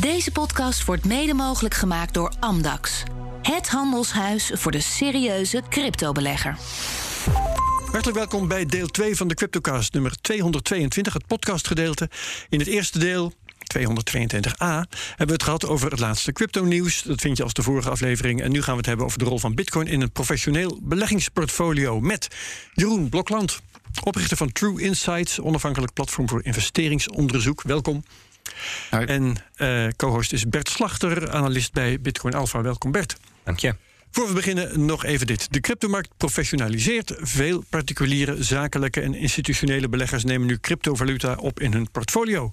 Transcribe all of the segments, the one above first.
Deze podcast wordt mede mogelijk gemaakt door Amdax. Het handelshuis voor de serieuze cryptobelegger. Hartelijk welkom bij deel 2 van de Cryptocast, nummer 222, het podcastgedeelte. In het eerste deel 222a hebben we het gehad over het laatste crypto-nieuws. Dat vind je als de vorige aflevering. En nu gaan we het hebben over de rol van Bitcoin in een professioneel beleggingsportfolio met Jeroen Blokland, oprichter van True Insights, onafhankelijk platform voor investeringsonderzoek. Welkom. En uh, co-host is Bert Slachter, analist bij Bitcoin Alpha. Welkom Bert. Dank je. Voor we beginnen nog even dit. De cryptomarkt professionaliseert. Veel particuliere, zakelijke en institutionele beleggers nemen nu cryptovaluta op in hun portfolio.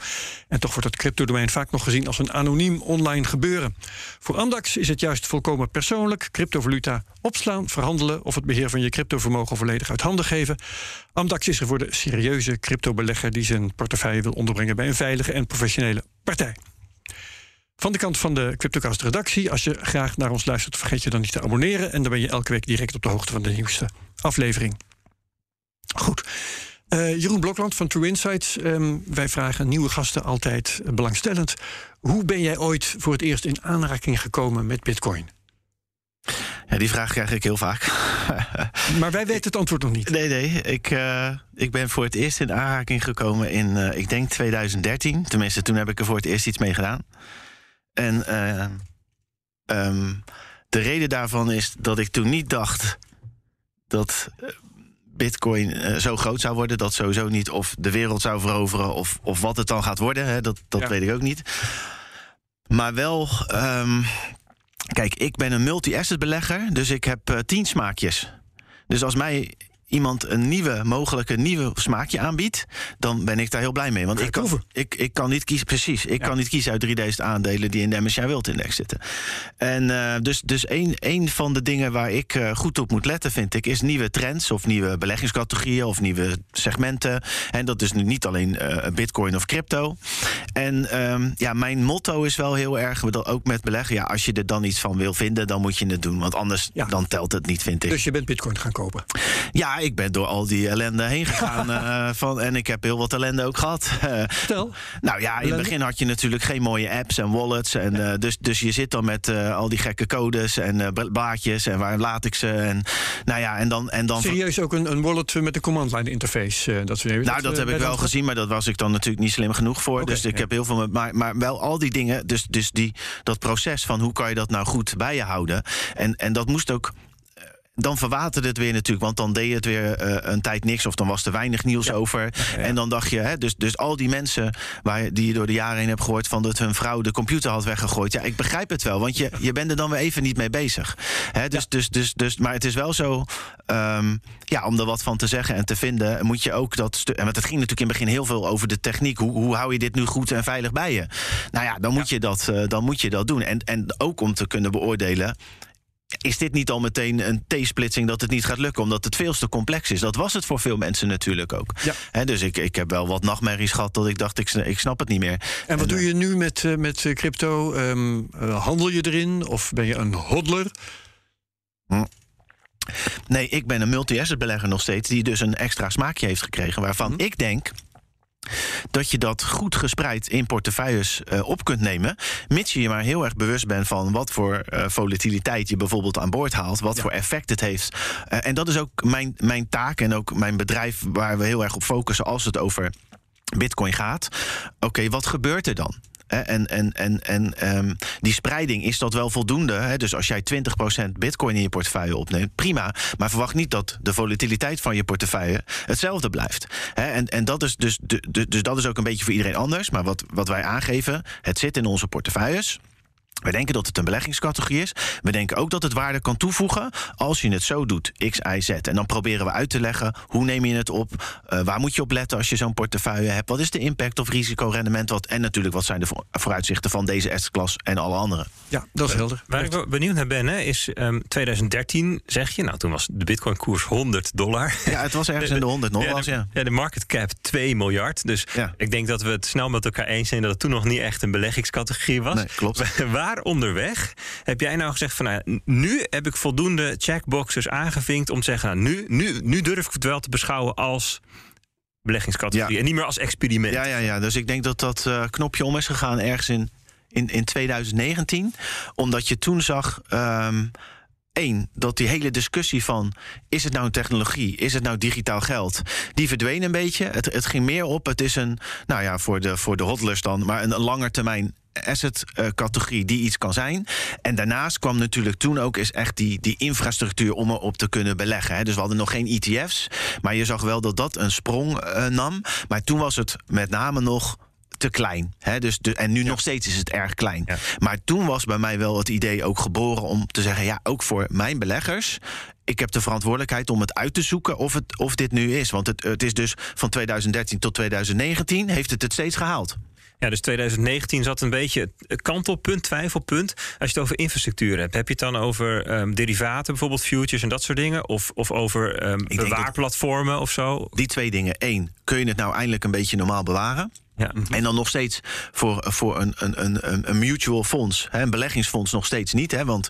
En toch wordt het cryptodomein vaak nog gezien als een anoniem online gebeuren. Voor Amdax is het juist volkomen persoonlijk. Cryptovaluta opslaan, verhandelen of het beheer van je cryptovermogen volledig uit handen geven. Amdax is er voor de serieuze cryptobelegger die zijn portefeuille wil onderbrengen bij een veilige en professionele partij. Van de kant van de Cryptocast redactie. Als je graag naar ons luistert, vergeet je dan niet te abonneren. En dan ben je elke week direct op de hoogte van de nieuwste aflevering. Goed. Uh, Jeroen Blokland van True Insights. Um, wij vragen nieuwe gasten altijd belangstellend. Hoe ben jij ooit voor het eerst in aanraking gekomen met Bitcoin? Ja, die vraag krijg ik heel vaak. maar wij weten het antwoord nog niet. Nee, nee. Ik, uh, ik ben voor het eerst in aanraking gekomen in, uh, ik denk 2013. Tenminste, toen heb ik er voor het eerst iets mee gedaan. En uh, um, de reden daarvan is dat ik toen niet dacht dat Bitcoin uh, zo groot zou worden. Dat sowieso niet of de wereld zou veroveren of, of wat het dan gaat worden. Hè, dat dat ja. weet ik ook niet. Maar wel. Um, kijk, ik ben een multi-asset belegger, dus ik heb uh, tien smaakjes. Dus als mij iemand een nieuwe, mogelijke nieuwe smaakje aanbiedt, dan ben ik daar heel blij mee. Want ik kan, ik, ik kan niet kiezen, precies, ik ja. kan niet kiezen uit 3000 aandelen die in de MSCI World Index zitten. En uh, dus, dus een, een van de dingen waar ik uh, goed op moet letten, vind ik, is nieuwe trends of nieuwe beleggingscategorieën of nieuwe segmenten. En dat is nu niet alleen uh, Bitcoin of crypto. En um, ja, mijn motto is wel heel erg, ook met beleggen, ja, als je er dan iets van wil vinden, dan moet je het doen. Want anders ja. dan telt het niet, vind ik. Dus je bent Bitcoin gaan kopen? Ja, ik ben door al die ellende heen gegaan. uh, van, en ik heb heel wat ellende ook gehad. Stel. nou ja, in het begin had je natuurlijk geen mooie apps en wallets. En, uh, dus, dus je zit dan met uh, al die gekke codes en blaadjes. En waar laat ik ze? En, nou ja, en dan, en dan Serieus ook een, een wallet met een command line interface? dat nou, dat, dat heb ik wel gezien, maar dat was ik dan natuurlijk niet slim genoeg voor. Okay, dus ik ja. heb heel veel met. Maar, maar wel al die dingen. Dus, dus die, dat proces van hoe kan je dat nou goed bij je houden. En, en dat moest ook dan verwaterde het weer natuurlijk. Want dan deed het weer uh, een tijd niks. Of dan was er weinig nieuws ja. over. Ja, ja. En dan dacht je, hè, dus, dus al die mensen waar, die je door de jaren heen hebt gehoord. van dat hun vrouw de computer had weggegooid. Ja, ik begrijp het wel. Want je, je bent er dan weer even niet mee bezig. Hè, dus, dus, dus, dus, maar het is wel zo. Um, ja, om er wat van te zeggen en te vinden. moet je ook dat. En want het ging natuurlijk in het begin heel veel over de techniek. Hoe, hoe hou je dit nu goed en veilig bij je? Nou ja, dan moet, Je, dat, uh, dan moet je dat doen. En, en ook om te kunnen beoordelen is dit niet al meteen een T-splitsing dat het niet gaat lukken? Omdat het veel te complex is. Dat was het voor veel mensen natuurlijk ook. Ja. He, dus ik, ik heb wel wat nachtmerries gehad dat ik dacht, ik, ik snap het niet meer. En wat en, doe je nu met, uh, met crypto? Um, uh, handel je erin of ben je een hodler? Hm. Nee, ik ben een multi-asset belegger nog steeds... die dus een extra smaakje heeft gekregen... waarvan hm. ik denk dat je dat goed gespreid in portefeuilles uh, op kunt nemen. Mits je je maar heel erg bewust bent van wat voor uh, volatiliteit je bijvoorbeeld aan boord haalt. Wat ja. voor effect het heeft. Uh, en dat is ook mijn, mijn taak en ook mijn bedrijf waar we heel erg op focussen als het over Bitcoin gaat. Oké, okay, wat gebeurt er dan? En, en, en, en um, die spreiding, is dat wel voldoende? Hè? Dus als jij 20% bitcoin in je portefeuille opneemt, prima. Maar verwacht niet dat de volatiliteit van je portefeuille hetzelfde blijft. Hè? En, en dat is dus, de, dus dat is ook een beetje voor iedereen anders. Maar wat, wat wij aangeven, het zit in onze portefeuilles. We denken dat het een beleggingscategorie is. We denken ook dat het waarde kan toevoegen als je het zo doet, X, Y, Z. En dan proberen we uit te leggen hoe neem je het op, uh, waar moet je op letten als je zo'n portefeuille hebt, wat is de impact of risicorendement, wat, en natuurlijk wat zijn de vooruitzichten van deze assetklas en alle andere. Ja, dat is helder. Waar ik benieuwd naar ben, hè, is um, 2013 zeg je, nou toen was de bitcoin-koers 100 dollar. Ja, het was ergens in de 100 nog ja, was, ja. ja. de market cap 2 miljard. Dus ja. ik denk dat we het snel met elkaar eens zijn dat het toen nog niet echt een beleggingscategorie was. Nee, klopt. waar onderweg heb jij nou gezegd van nou, nu heb ik voldoende checkboxes aangevinkt om te zeggen, nou, nu, nu, nu durf ik het wel te beschouwen als beleggingscategorie ja. en niet meer als experiment. Ja, ja, ja. Dus ik denk dat dat uh, knopje om is gegaan ergens in in, in 2019. Omdat je toen zag. Eén, dat die hele discussie van is het nou een technologie, is het nou digitaal geld, die verdween een beetje. Het, het ging meer op, het is een, nou ja, voor de, voor de hodlers dan, maar een, een langetermijn asset-categorie die iets kan zijn. En daarnaast kwam natuurlijk toen ook eens echt die, die infrastructuur om erop te kunnen beleggen. Hè. Dus we hadden nog geen ETF's, maar je zag wel dat dat een sprong eh, nam. Maar toen was het met name nog te klein. Hè? Dus de, en nu nog steeds is het erg klein. Ja. Maar toen was bij mij wel het idee ook geboren om te zeggen: ja, ook voor mijn beleggers. Ik heb de verantwoordelijkheid om het uit te zoeken of, het, of dit nu is. Want het, het is dus van 2013 tot 2019 heeft het het steeds gehaald. Ja, dus 2019 zat een beetje kantelpunt, twijfelpunt. Als je het over infrastructuur hebt, heb je het dan over ehm, derivaten, bijvoorbeeld futures en dat soort dingen? Of, of over dat- bewaarplatformen of zo? Die twee dingen. Eén, kun je het nou eindelijk een beetje normaal bewaren? Ja. En dan nog steeds voor, voor een, een, een, een- een mutual fonds, hè, een beleggingsfonds nog steeds niet. Hè, want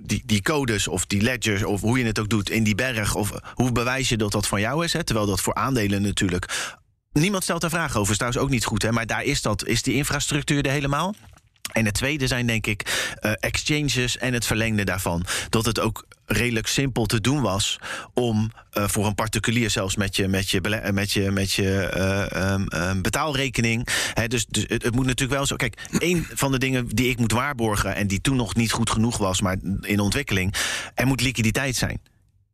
die, die codes of die ledgers of hoe je het ook doet in die berg... of hoe bewijs je dat dat van jou is? Hè, terwijl dat voor aandelen natuurlijk... Niemand stelt daar vragen over, is trouwens ook niet goed. Hè, maar daar is, dat, is die infrastructuur er helemaal. En het tweede zijn denk ik eh, exchanges en het verlengde daarvan. Dat het ook redelijk simpel te doen was om eh, voor een particulier zelfs met je, met je, eh, met je, met je eh, ehm, ehm, betaalrekening. Dus dus het, het moet natuurlijk wel zo. Kijk, een van de dingen die ik moet waarborgen en die toen nog niet goed genoeg was, maar in ontwikkeling, er moet liquiditeit zijn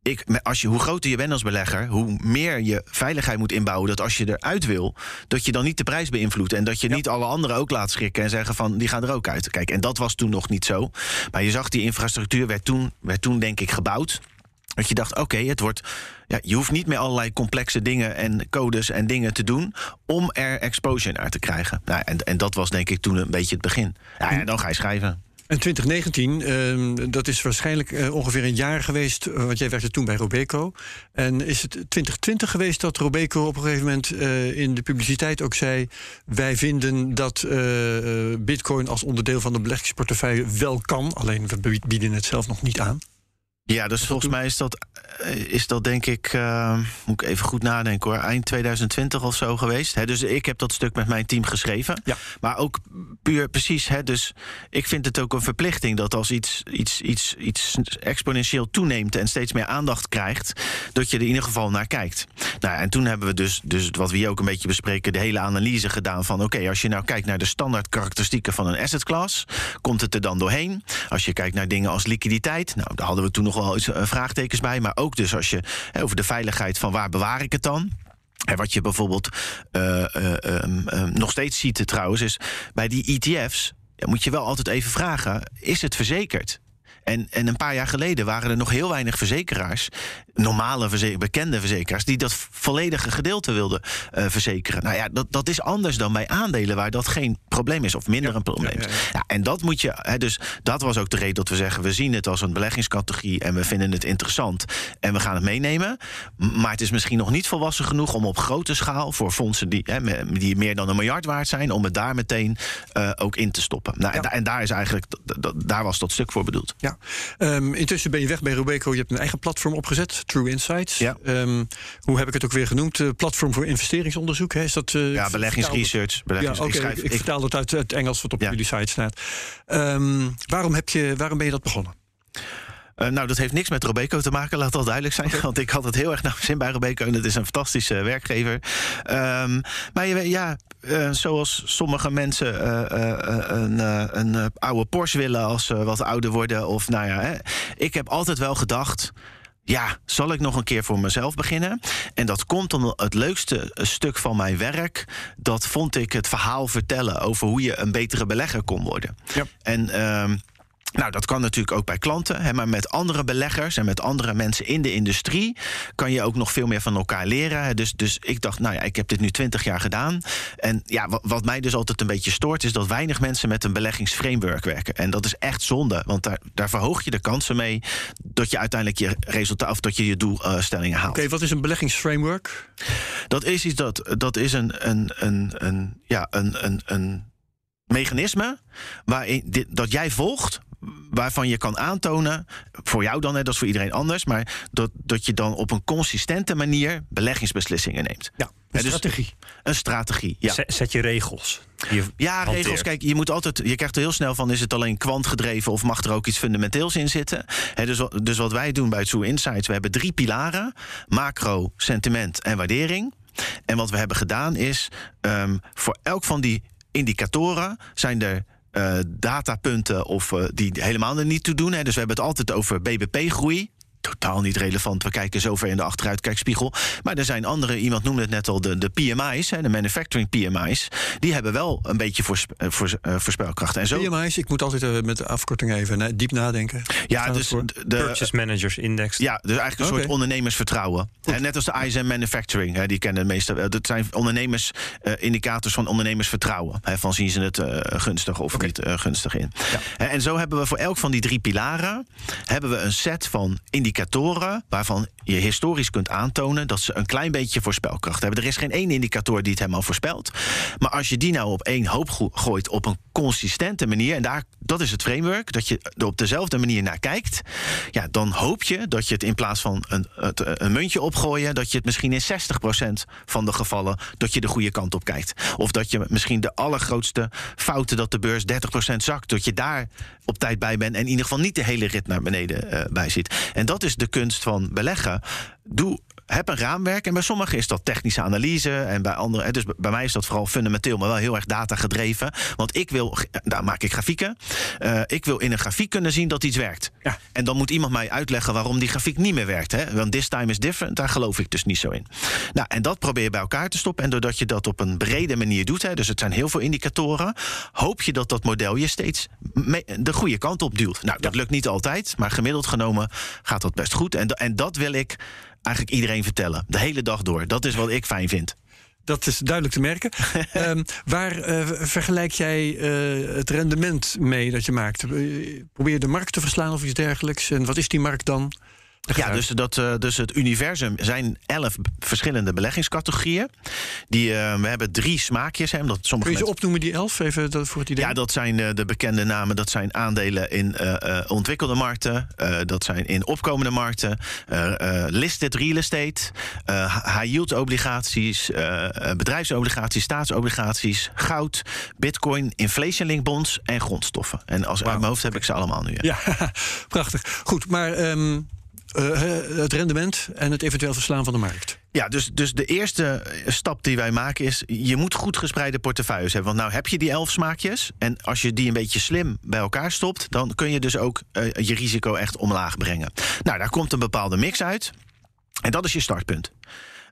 ik, als je, hoe groter je bent als belegger, hoe meer je veiligheid moet inbouwen. Dat als je eruit wil, dat je dan niet de prijs beïnvloedt. En dat je niet alle anderen ook laat schrikken en zeggen van die gaan er ook uit. Kijk, en dat was toen nog niet zo. Maar je zag die infrastructuur werd toen, werd toen denk ik gebouwd. Dat je dacht, oké, het wordt. Ja, je hoeft niet meer allerlei complexe dingen en codes en dingen te doen om er exposure naar te krijgen. Nou, en, en dat was denk ik toen een beetje het begin. Ja, ja dan ga je schrijven. En 2019, ehm, dat is waarschijnlijk eh, ongeveer een jaar geweest, eh, want jij werkte toen bij Robeco. En is het 2020 geweest dat Robeco op een gegeven moment eh, in de publiciteit ook zei: Wij vinden dat Bitcoin als onderdeel van de beleggingsportefeuille wel kan, alleen we bieden het zelf nog niet aan. Ja, dus volgens mij is dat, eh, is dat denk ik, eh, moet ik even goed nadenken hoor, eind 2020 of zo geweest. Hè, dus ik heb dat stuk met mijn team geschreven. Ja. Maar ook puur precies, hè, dus ik vind het ook een verplichting dat als iets, iets, iets, iets exponentieel toeneemt en steeds meer aandacht krijgt, dat je er in ieder geval naar kijkt. Nou, en toen hebben we dus, dus wat we hier ook een beetje bespreken, de hele analyse gedaan van oké, als je nou kijkt naar de standaard karakteristieken van een asset class, komt het er dan doorheen? Als je kijkt naar dingen als liquiditeit, nou, daar hadden we toen nog wel iets eh, vraagtekens bij, maar ook dus als je over de veiligheid van waar bewaar ik het dan? En wat je bijvoorbeeld eh, eh, ehm, ehm, nog steeds ziet trouwens, is bij die ETF's ja, moet je wel altijd even vragen: is het verzekerd? En, en een paar jaar geleden waren er nog heel weinig verzekeraars, normale verze- bekende verzekeraars, die dat volledige gedeelte wilden eh, verzekeren. Nou ja, dat, dat is anders dan bij aandelen waar dat geen probleem is of minder een probleem is. ja, en dat moet je, hè, dus dat was ook de reden dat we zeggen: we zien het als een beleggingscategorie en we vinden het interessant en we gaan het meenemen. Maar het is misschien nog niet volwassen genoeg om op grote schaal voor fondsen die, hè, die meer dan een miljard waard zijn, om het daar meteen eh, ook in te stoppen. Nou, en, da- en daar is eigenlijk, daar was dat stuk voor bedoeld. Ja. Ehm, intussen ben je weg bij Robeco. Je hebt een eigen platform opgezet, True Insights. Ja. Ehm, hoe heb ik het ook weer genoemd? Eh, platform voor investeringsonderzoek. Hè? Is dat, eh, Ja, beleggingsresearch. Beleggings, ik ik, schrijf, ik ik- vertaal dat uit het Engels wat op Ja. jullie site staat. Ehm, waarom, heb je, waarom ben je dat begonnen? Eh, nou, dat heeft niks met Robeco te maken, laat dat duidelijk zijn. Want ik had het heel erg naar mijn zin bij Robeco. En het is een fantastische werkgever. Ehm, maar je, ja, eh, zoals sommige mensen eh, eh, een, eh, een eh, oude Porsche willen als ze wat ouder worden. Of nou ja, hè, ik heb altijd wel gedacht. Ja, zal ik nog een keer voor mezelf beginnen? En dat komt omdat het leukste stuk van mijn werk. Dat vond ik het verhaal vertellen over hoe je een betere belegger kon worden. Ja. En ehm, nou, dat kan natuurlijk ook bij klanten, hè, maar met andere beleggers en met andere mensen in de industrie kan je ook nog veel meer van elkaar leren. hè. Dus, dus ik dacht, nou ja, ik heb dit nu twintig jaar gedaan. En ja, wat, wat mij dus altijd een beetje stoort, is dat weinig mensen met een beleggingsframework werken. En dat is echt zonde, want daar, daar verhoog je de kansen mee dat je uiteindelijk je resultaat of dat je je doelstellingen haalt. Oké, wat is een beleggingsframework? Dat is iets dat, dat is een, een, een, een, ja, een, een, een mechanisme waarin dit, dat jij volgt. Waarvan je kan aantonen, voor jou dan, hè, dat is voor iedereen anders, maar dat, dat je dan op een consistente manier beleggingsbeslissingen neemt. Ja, Een dus strategie. Een strategie, ja. Zet, zet je regels. je Ja, hanteert. regels. Kijk, je moet altijd. Je krijgt er heel snel van: is het alleen kwantgedreven of mag er ook iets fundamenteels in zitten? Hè, dus, wat- dus wat wij doen bij Zoo Insights, we hebben drie pilaren: macro, sentiment en waardering. En wat we hebben gedaan is: ehm, voor elk van die indicatoren zijn er. Eh, datapunten of eh, die helemaal er niet toe doen. Hè. Dus we hebben het altijd over BBP-groei. Totaal niet relevant. We kijken zover in de achteruitkijkspiegel. Maar er zijn andere, iemand noemde het net al, de, de PMI's, hè, de manufacturing PMI's. Die hebben wel een beetje voorsp eh, eh, voorspelkracht. En zo, PMI's, ik moet altijd eh, met de afkorting even na- diep nadenken. ja, dus voor? de, Purchase Managers Index. ja, dus eigenlijk een soort ondernemersvertrouwen. En net als de ISM Manufacturing, hè, die kennen de meeste. Dat zijn ondernemersindicators van ondernemersvertrouwen. Hè, van zien ze het eh, gunstig of niet eh, gunstig in. Hè, En zo hebben we voor elk van die drie pilaren hebben we een set van indicatoren waarvan je historisch kunt aantonen dat ze een klein beetje voorspelkracht hebben. Er is geen één indicator die het helemaal voorspelt. Maar als je die nou op één hoop go- gooit op een consistente manier, en daar, dat is het framework, dat je er op dezelfde manier naar kijkt, ja, dan hoop je dat je het in plaats van een, een muntje opgooien, dat je het misschien in 60% van de gevallen dat je de goede kant op kijkt. Of dat je misschien de allergrootste fouten dat de beurs 30% zakt, dat je daar op tijd bij bent en in ieder geval niet de hele rit naar beneden eh, bij zit. En dat is de kunst van beleggen. Doe heb een raamwerk. En bij sommigen is dat technische analyse. En bij anderen. hè, Dus bij mij is dat vooral fundamenteel, maar wel heel erg data gedreven. Want ik wil. Daar maak ik grafieken. Eh, ik wil in een grafiek kunnen zien dat iets werkt. Ja. En dan moet iemand mij uitleggen waarom die grafiek niet meer werkt. Hè? Want this time is different. Daar geloof ik dus niet zo in. Nou, en dat probeer je bij elkaar te stoppen. En doordat je dat op een brede manier doet, hè, dus het zijn heel veel indicatoren, hoop je dat dat model je steeds de goede kant op duwt. Nou, dat lukt niet altijd, maar gemiddeld genomen gaat dat best goed. En, en dat wil ik eigenlijk iedereen vertellen. De hele dag door. Dat is wat ik fijn vind. Dat is duidelijk te merken. Ehm, waar eh, vergelijk jij eh, het rendement mee dat je maakt? Eh, Probeer je de markt te verslaan of iets dergelijks? En wat is die markt dan? Ja, dus, dat, eh, dus het universum zijn elf verschillende beleggingscategorieën. Die, eh, we hebben drie smaakjes. Hè, omdat sommige Kun je ze opnoemen, die elf, even dat voor het idee? Ja, dat zijn eh, de bekende namen. Dat zijn aandelen in ontwikkelde markten. dat zijn in opkomende markten. listed real estate. eh, high yield obligaties. bedrijfsobligaties, staatsobligaties. Goud, bitcoin, inflation link bonds en grondstoffen. En als uit mijn hoofd heb ik ze allemaal nu. Ja. Ja, prachtig. Goed, maar ehm, eh, het rendement en het eventueel verslaan van de markt. Ja, dus, dus de eerste stap die wij maken is... je moet goed gespreide portefeuilles hebben. Want nou heb je die elf smaakjes... en als je die een beetje slim bij elkaar stopt... dan kun je dus ook eh, je risico echt omlaag brengen. Nou, daar komt een bepaalde mix uit. En dat is je startpunt.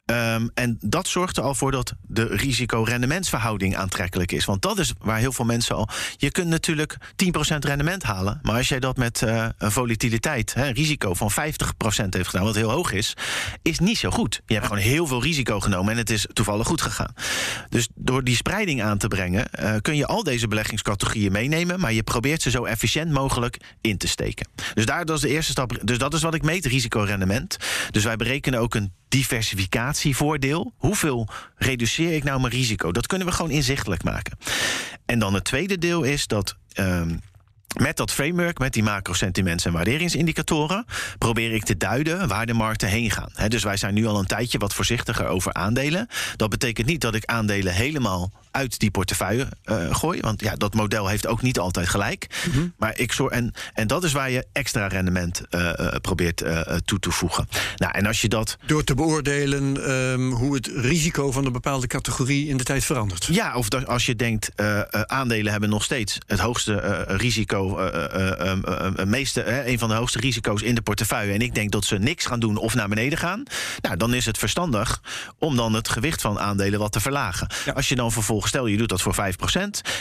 Ehm, en dat zorgt er al voor dat de risico-rendementsverhouding aantrekkelijk is. Want dat is waar heel veel mensen al. Je kunt natuurlijk 10% rendement halen. Maar als jij dat met eh, een volatiliteit, hè, een risico van 50% heeft gedaan, wat heel hoog is, is niet zo goed. Je hebt gewoon heel veel risico genomen en het is toevallig goed gegaan. Dus door die spreiding aan te brengen, eh, kun je al deze beleggingscategorieën meenemen. Maar je probeert ze zo efficiënt mogelijk in te steken. Dus daar dat is de eerste stap. Dus dat is wat ik meet, risicorendement. Dus wij berekenen ook een diversificatievoordeel. Hoeveel reduceer ik nou mijn risico? Dat kunnen we gewoon inzichtelijk maken. En dan het tweede deel is dat. ehm, met dat framework, met die macro-sentiments- en waarderingsindicatoren, probeer ik te duiden waar de markten heen gaan. Dus wij zijn nu al een tijdje wat voorzichtiger over aandelen. Dat betekent niet dat ik aandelen helemaal uit die portefeuille eh, gooi. Want ja, dat model heeft ook niet altijd gelijk. Maar ik zorg, en, en dat is waar je extra rendement eh, eh, probeert toe te voegen. Nou, en als je dat Door te beoordelen ehm, hoe het risico van een bepaalde categorie in de tijd verandert. Ja, of dat als je denkt, aandelen hebben nog steeds het hoogste risico, meeste, een van de hoogste risico's in de portefeuille. En ik denk dat ze niks gaan doen of naar beneden gaan. Nou, dan is het verstandig om dan het gewicht van aandelen wat te verlagen. Als je dan vervolgens, stel je doet dat voor 5%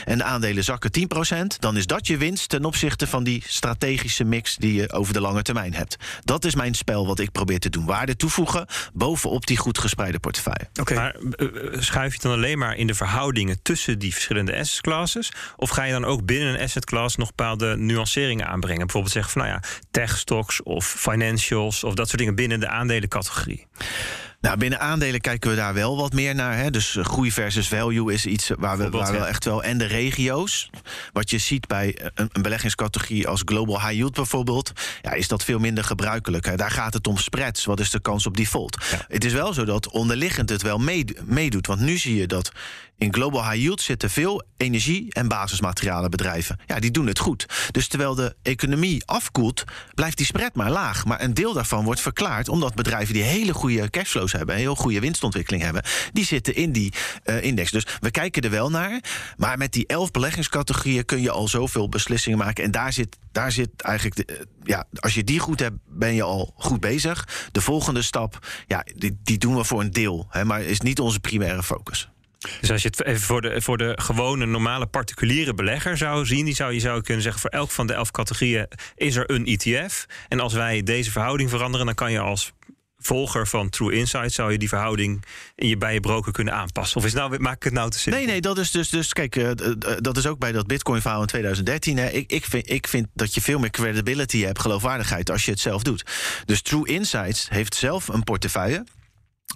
en de aandelen zakken 10%, dan is dat je winst ten opzichte van die strategische mix die je over de lange termijn hebt. Dat is mijn spel wat ik probeer te doen. Waarde toevoegen bovenop die goed gespreide portefeuille. Oké. Maar eh, eh, schuif je het dan alleen maar in de verhoudingen tussen die verschillende asset classes? Of ga je dan ook binnen een asset class nog bepaalde nuanceringen aanbrengen? Bijvoorbeeld zeggen van nou ja, tech stocks of financials of dat soort dingen binnen de aandelencategorie. Nou, binnen aandelen kijken we daar wel wat meer naar. Hè. Dus eh, groei versus value is iets waar we, waar we wel echt wel. En de regio's. Wat je ziet bij een, een beleggingscategorie als Global High Yield bijvoorbeeld. Ja, is dat veel minder gebruikelijk. Hè. Daar gaat het om spreads. Wat is de kans op default? Het is wel zo dat onderliggend het wel meedoet. Want nu zie je dat in Global High Yield zitten veel energie- en basismaterialenbedrijven. Ja, die doen het goed. Dus terwijl de economie afkoelt, blijft die spread maar laag. Maar een deel daarvan wordt verklaard omdat bedrijven die hele goede cashflows hebben, heel goede winstontwikkeling hebben, die zitten in die uh, index. Dus we kijken er wel naar. Maar met die elf beleggingscategorieën kun je al zoveel beslissingen maken. En daar zit, daar zit eigenlijk, de, uh, ja, als je die goed hebt, ben je al goed bezig. De volgende stap, ja, die, die doen we voor een deel, hè, maar is niet onze primaire focus. Dus als je het even voor de, voor de gewone normale particuliere belegger zou zien, die zou je zou kunnen zeggen: voor elk van de elf categorieën is er een ETF. En als wij deze verhouding veranderen, dan kan je als volger van True Insight zou je die verhouding in je bij je broker kunnen aanpassen? Of is nou, maak ik het nou te simpel? Nee, nee, dat is dus, dus kijk, uh, dat is ook bij dat Bitcoin-verhaal in 2013. Hè. Ik, ik, vind, ik vind dat je veel meer credibility hebt, geloofwaardigheid, als je het zelf doet. Dus True Insights heeft zelf een portefeuille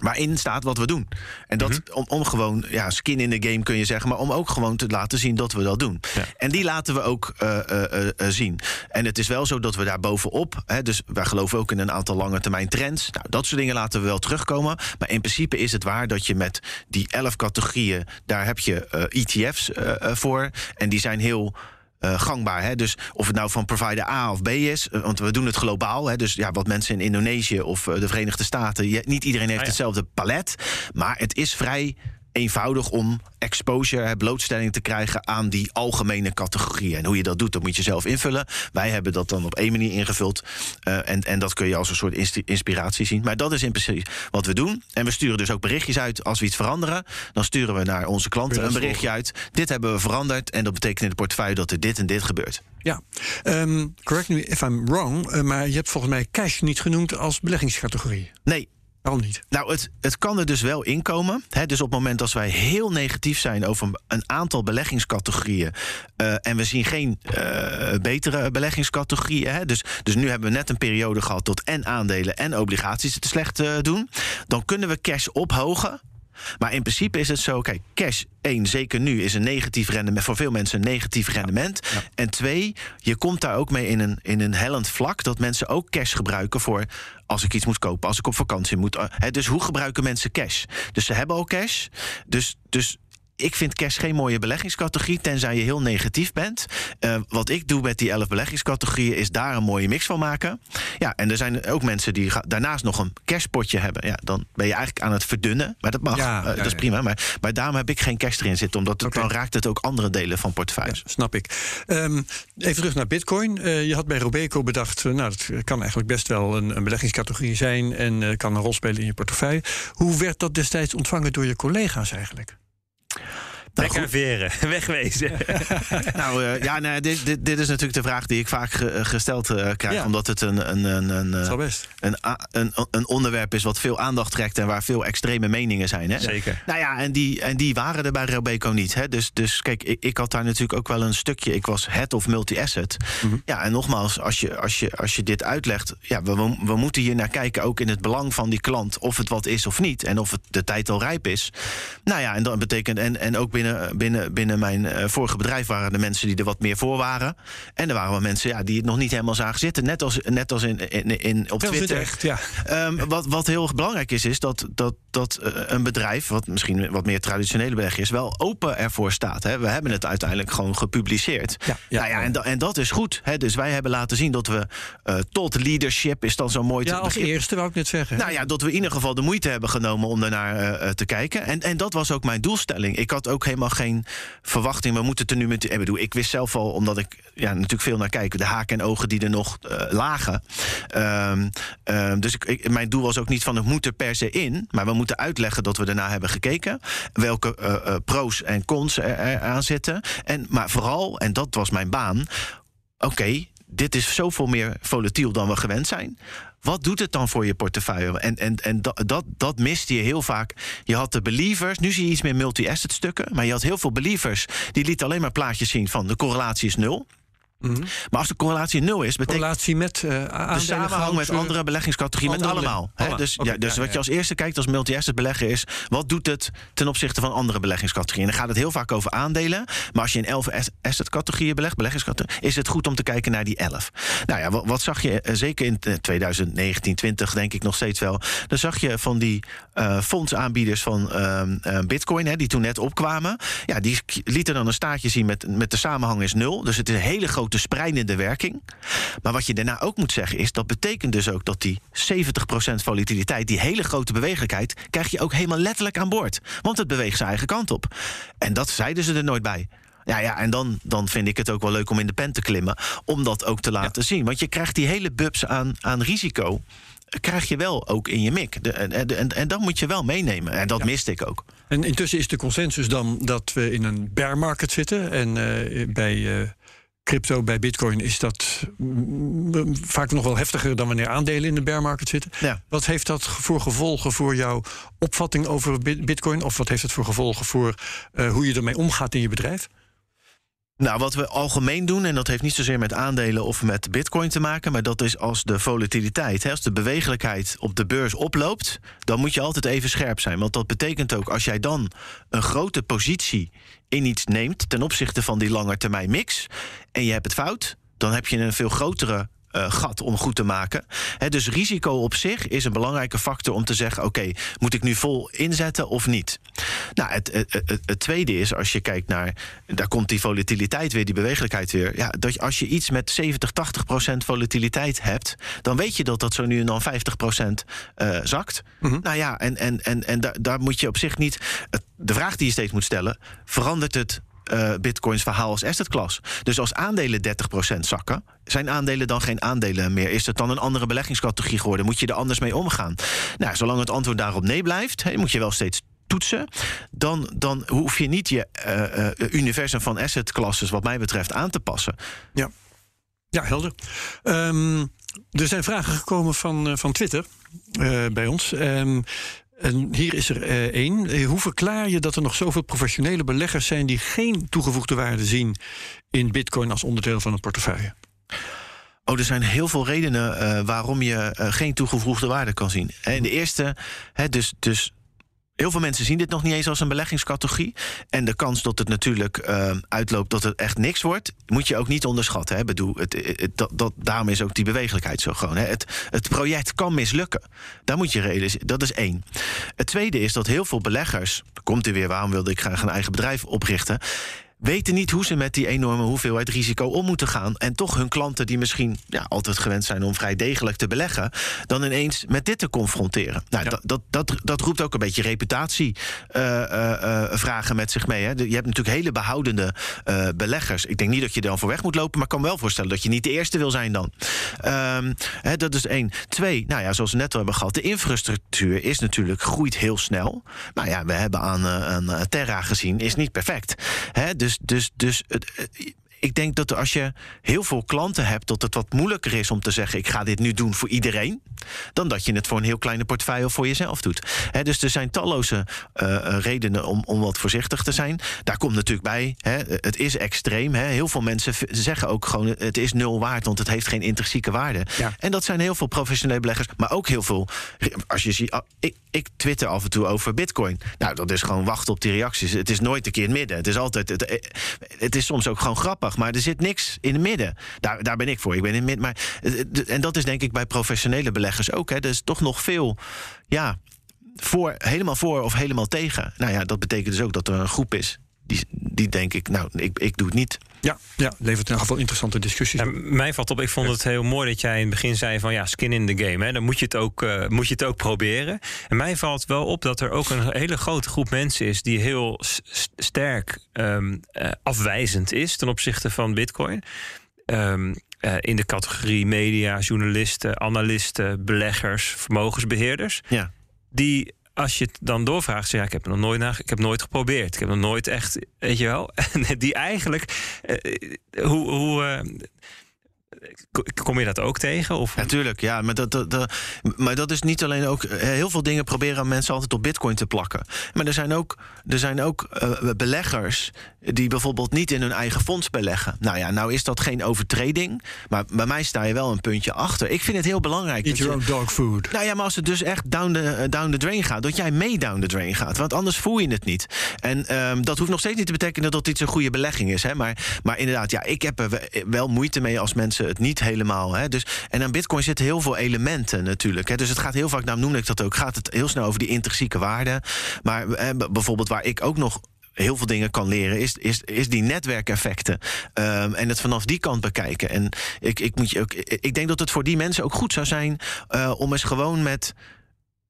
waarin staat wat we doen. En dat om, om gewoon, ja, skin in the game kun je zeggen, maar om ook gewoon te laten zien dat we dat doen. Ja. En die laten we ook uh, uh, uh, zien. En het is wel zo dat we daar bovenop, hè, dus wij geloven ook in een aantal lange termijn trends. Nou, dat soort dingen laten we wel terugkomen. Maar in principe is het waar dat je met die elf categorieën, daar heb je ETF's voor. En die zijn heel uh, gangbaar. Hè? Dus of het nou van provider A of B is, uh, want we doen het globaal. Hè? Dus ja, wat mensen in Indonesië of uh, de Verenigde Staten, je, niet iedereen heeft ah, ja. hetzelfde palet. Maar het is vrij eenvoudig om exposure, blootstelling te krijgen aan die algemene categorieën. En hoe je dat doet, dat moet je zelf invullen. Wij hebben dat dan op één manier ingevuld. Uh, en, en dat kun je als een soort inspiratie zien. Maar dat is in principe wat we doen. En we sturen dus ook berichtjes uit als we iets veranderen. Dan sturen we naar onze klanten een berichtje uit. Dit hebben we veranderd. En dat betekent in de portefeuille dat er dit en dit gebeurt. Ja, um, correct me if I'm wrong. Uh, maar je hebt volgens mij cash niet genoemd als beleggingscategorie. Nee, Waarom niet? Nou, het, het kan er dus wel inkomen. Hè? Dus op het moment dat wij heel negatief zijn over een aantal beleggingscategorieën. Uh, en we zien geen uh, betere beleggingscategorieën. Hè? Dus, dus nu hebben we net een periode gehad tot en aandelen en obligaties het slecht uh, doen. Dan kunnen we cash ophogen. Maar in principe is het zo, kijk, cash één, zeker nu, is een negatief rendement. Voor veel mensen een negatief rendement. Ja, ja. En twee, je komt daar ook mee in een, in een hellend vlak dat mensen ook cash gebruiken voor als ik iets moet kopen, als ik op vakantie moet. He, dus hoe gebruiken mensen cash? Dus ze hebben al cash. Dus, dus ik vind cash geen mooie beleggingscategorie, tenzij je heel negatief bent. Uh, wat ik doe met die elf beleggingscategorieën is daar een mooie mix van maken. Ja, en er zijn ook mensen die daarnaast nog een cashpotje hebben. Ja, dan ben je eigenlijk aan het verdunnen. Maar dat mag, ja, uh, ja, dat is prima. Maar, maar daarom heb ik geen cash erin zitten, omdat het, dan raakt het ook andere delen van portefeuilles. snap ik. Um, even terug naar Bitcoin. Uh, je had bij Robeco bedacht, nou, dat kan eigenlijk best wel een, een beleggingscategorie zijn en kan een rol spelen in je portefeuille. Hoe werd dat destijds ontvangen door je collega's eigenlijk? Wegaveren, wegwezen. nou uh, ja, nee, dit, dit, dit, is natuurlijk de vraag die ik vaak ge, uh, gesteld uh, krijg. Ja. Omdat het een, een, een, een, een, een, een onderwerp is wat veel aandacht trekt en waar veel extreme meningen zijn. Hè? Zeker. Nou ja, en die, en die waren er bij Robeco niet. Hè? Dus, dus kijk, ik, ik had daar natuurlijk ook wel een stukje. Ik was head of multi-asset. Mm -hmm. Ja, en nogmaals, als je, als je, als je dit uitlegt. Ja, we, we, we moeten hier naar kijken, ook in het belang van die klant. Of het wat is of niet. En of het de tijd al rijp is. Nou ja, en dat betekent. En, en ook binnen binnen, binnen mijn uh, vorige bedrijf waren er mensen die er wat meer voor waren. En er waren wel mensen ja, die het nog niet helemaal zagen zitten. Net als, net als in, in, in, op Twitter. Echt, ja. um, wat, wat heel belangrijk is, is dat, dat, dat uh, een bedrijf, wat misschien wat meer traditionele belegger is, wel open ervoor staat. Hè. We hebben het uiteindelijk gewoon gepubliceerd. Ja, ja, nou ja, en, da, en dat is goed. Hè. Dus wij hebben laten zien dat we uh, tot leadership is dan zo mooi ja, te als begrip. eerste wou ik net zeggen. Nou ja, dat we in ieder geval de moeite hebben genomen om daarnaar te kijken. En, en dat was ook mijn doelstelling. Ik had ook helemaal geen verwachting. We moeten er nu met. Ik bedoel, ik wist zelf al, omdat ik ja, natuurlijk veel naar kijk, de haken en ogen die er nog uh, lagen. Um, um, dus ik, mijn doel was ook niet van het moet er per se in. Maar we moeten uitleggen dat we daarna hebben gekeken. Welke uh, uh, pro's en cons er, aan zitten. En, maar vooral, en dat was mijn baan. Oké, dit is zoveel meer volatiel dan we gewend zijn. Wat doet het dan voor je portefeuille? En, en, en dat, dat, dat miste je heel vaak. Je had de believers, nu zie je iets meer multi-asset stukken, maar je had heel veel believers die lieten alleen maar plaatjes zien van de correlatie is nul. Mhm. Maar als de correlatie nul is, betekent Relatie met uh, de samenhang met andere beleggingscategorieën, met allemaal. le- Hè? Dus, Oké, ja, dus ja, wat ja, je als eerste kijkt als multi-asset belegger is... wat doet het ten opzichte van andere beleggingscategorieën? En dan gaat het heel vaak over aandelen. Maar als je in 11 as- asset-categorieën belegt, beleggingscategorieën... is het goed om te kijken naar die 11. Nou ja, wat, wat zag je eh, zeker in eh, 2019, 20 denk ik nog steeds wel... dan zag je van die eh, fondsaanbieders van ehm, eh, bitcoin... Hè, die toen net opkwamen... ja, die lieten dan een staartje zien met, met de samenhang is nul. Dus het is een hele grote spreidende werking. Maar wat je daarna ook moet zeggen is... dat betekent dus ook dat die 70% volatiliteit... die hele grote bewegelijkheid... krijg je ook helemaal letterlijk aan boord. Want het beweegt zijn eigen kant op. En dat zeiden ze er nooit bij. Ja, ja, en dan, dan vind ik het ook wel leuk om in de pen te klimmen... om dat ook te laten zien. Want je krijgt die hele bubs aan, aan risico... krijg je wel ook in je mik. De, en, en, en, en dat moet je wel meenemen. En dat miste ik ook. En intussen is de consensus dan dat we in een bear market zitten. En eh, bij eh, crypto, bij bitcoin, is dat vaak nog wel heftiger dan wanneer aandelen in de bear market zitten. Ja. Wat heeft dat voor gevolgen voor jouw opvatting over bit- bitcoin? Of wat heeft het voor gevolgen voor eh, hoe je ermee omgaat in je bedrijf? Nou, wat we algemeen doen, en dat heeft niet zozeer met aandelen of met bitcoin te maken, maar dat is als de volatiliteit, hè, als de bewegelijkheid op de beurs oploopt, dan moet je altijd even scherp zijn. Want dat betekent ook, als jij dan een grote positie in iets neemt ten opzichte van die langetermijn mix, en je hebt het fout, dan heb je een veel grotere eh, gat om goed te maken. Dus risico op zich is een belangrijke factor om te zeggen: oké, moet ik nu vol inzetten of niet? Nou, het, het, het, het tweede is, als je kijkt naar, daar komt die volatiliteit weer, die bewegelijkheid weer. Ja, dat je, als je iets met 70, 80 procent volatiliteit hebt, dan weet je dat dat zo nu en dan 50 procent eh, zakt. Nou ja, en, en, en, en daar, daar moet je op zich niet. de vraag die je steeds moet stellen: verandert het eh, bitcoins verhaal als assetklas. Dus als aandelen 30% zakken, zijn aandelen dan geen aandelen meer? Is het dan een andere beleggingscategorie geworden? Moet je er anders mee omgaan? Nou, zolang het antwoord daarop nee blijft, hè, moet je wel steeds toetsen. Dan, dan hoef je niet je eh, universum van assetklasses, wat mij betreft, aan te passen. Ja, ja helder. Ehm, er zijn vragen gekomen van, van Twitter bij ons. Ehm, en hier is er eh, één. Eh, hoe verklaar je dat er nog zoveel professionele beleggers zijn die geen toegevoegde waarde zien in Bitcoin als onderdeel van een portefeuille? Oh, er zijn heel veel redenen eh, waarom je geen toegevoegde waarde kan zien. En de eerste, hè, dus, dus heel veel mensen zien dit nog niet eens als een beleggingscategorie. En de kans dat het natuurlijk eh, uitloopt dat het echt niks wordt, moet je ook niet onderschatten. Hè. Bedoel, het, dat, daarom is ook die bewegelijkheid zo gewoon. Het, het project kan mislukken. Daar moet je realiseren. Dat is één. Het tweede is dat heel veel beleggers, komt er weer, waarom wilde ik graag een eigen bedrijf oprichten? Weten niet hoe ze met die enorme hoeveelheid risico om moeten gaan. En toch hun klanten, die misschien ja, altijd gewend zijn om vrij degelijk te beleggen, dan ineens met dit te confronteren. Nou, Ja. dat, dat, dat, dat roept ook een beetje reputatievragen met zich mee. Hè. Je hebt natuurlijk hele behoudende eh, beleggers. Ik denk niet dat je er dan voor weg moet lopen, maar ik kan wel voorstellen dat je niet de eerste wil zijn dan. Ehm, hè, dat is één. Twee, nou ja, zoals we net al hebben gehad, de infrastructuur is natuurlijk groeit heel snel. Nou ja, we hebben aan, eh, aan eh, Terra gezien, is niet perfect. Hè, dus dus, dus het, het- ik denk dat als je heel veel klanten hebt, dat het wat moeilijker is om te zeggen: ik ga dit nu doen voor iedereen. Dan dat je het voor een heel kleine portefeuille voor jezelf doet. Dus er zijn talloze eh, eh, redenen om, om wat voorzichtig te zijn. Daar komt natuurlijk bij, het is extreem. Heel veel mensen zeggen ook gewoon: het is nul waard, want het heeft geen intrinsieke waarde. Ja. En dat zijn heel veel professionele beleggers, maar ook heel veel. Als je ziet, ah, ik, ik twitter af en toe over Bitcoin. Nou, dat is gewoon wachten op die reacties. Het is nooit een keer in het midden. Het is altijd. Het, eh, het is soms ook gewoon grappig, maar er zit niks in het midden. Daar, daar ben ik voor. Ik ben in het midden. Maar, eh, de- en dat is denk ik bij professionele beleggers ook. Hè. Er is toch nog veel. Ja, voor, helemaal voor of helemaal tegen. Nou ja, dat betekent dus ook dat er een groep is. Die, die denk ik, nou, ik, ik doe het niet. Ja, ja, levert in ieder geval interessante discussies. Op. mij valt op, ik vond het heel mooi dat jij in het begin zei van ja, skin in the game. Hè, dan moet je, het ook, eh, moet je het ook proberen. En mij valt wel op dat er ook een hele grote groep mensen is die heel sterk ehm, eh, afwijzend is ten opzichte van Bitcoin. Ehm, eh, in de categorie media, journalisten, analisten, beleggers, vermogensbeheerders. Ja. Die als je het dan doorvraagt, zeg ja, ik heb nog nooit naar, ik heb nooit geprobeerd. Ik heb nog nooit echt, weet je wel, En die eigenlijk, eh, hoe, hoe eh, ko- kom je dat ook tegen? Of Natuurlijk, ja. Maar dat, dat, maar dat is niet alleen ook. eh, Heel veel dingen proberen mensen altijd op Bitcoin te plakken. Maar er zijn ook, er zijn ook beleggers die bijvoorbeeld niet in hun eigen fonds beleggen. Nou ja, nou is dat geen overtreding. Maar bij mij sta je wel een puntje achter. Ik vind het heel belangrijk. Eat your own dog food. Nou ja, maar als het dus echt down the, down the drain gaat, dat jij mee down the drain gaat. Want anders voel je het niet. En um, dat hoeft nog steeds niet te betekenen dat dit een goede belegging is. Hè? Maar, maar inderdaad, ja, ik heb er wel moeite mee als mensen het niet helemaal. Hè? Dus, en aan Bitcoin zitten heel veel elementen natuurlijk. Hè? Dus het gaat heel vaak, nou noemde ik dat ook, gaat het heel snel over die intrinsieke waarde. Maar eh, bijvoorbeeld waar ik ook nog heel veel dingen kan leren, is, is, is die netwerkeffecten. Um, en het vanaf die kant bekijken. En ik, ik, moet je ook, ik denk dat het voor die mensen ook goed zou zijn uh, om eens gewoon met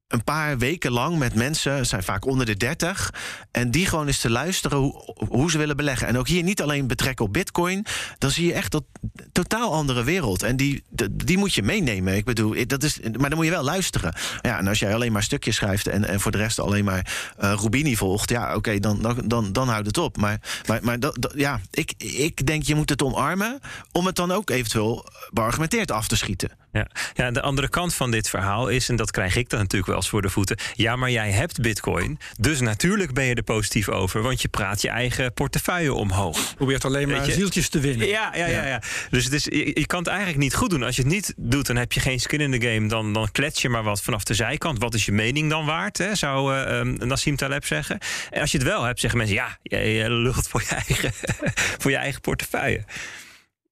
een paar weken lang met mensen, zijn vaak onder de 30, en die gewoon eens te luisteren hoe, hoe ze willen beleggen. En ook hier niet alleen betrekken op Bitcoin, dan zie je echt dat totaal andere wereld. En die, die moet je meenemen. Ik bedoel, dat is, maar dan moet je wel luisteren. Ja, en als jij alleen maar stukjes schrijft en, en voor de rest alleen maar uh, Rubini volgt, ja, oké, dan, dan, dan, dan houdt het op. Maar, maar, maar dat, ja, ik, ik denk je moet het omarmen om het dan ook eventueel beargumenteerd af te schieten. Ja. ja, de andere kant van dit verhaal is, en dat krijg ik dan natuurlijk wel eens voor de voeten. Ja, maar jij hebt Bitcoin. Dus natuurlijk ben je er positief over. Want je praat je eigen portefeuille omhoog. Probeert alleen maar zieltjes te winnen. Ja, ja, ja. ja. Dus het is, je, kan het eigenlijk niet goed doen. Als je het niet doet, dan heb je geen skin in the game. Dan, dan klets je maar wat vanaf de zijkant. Wat is je mening dan waard? Hè, zou uh, Nassim Taleb zeggen. En als je het wel hebt, zeggen mensen: ja, je, je lucht voor je eigen, voor je eigen portefeuille.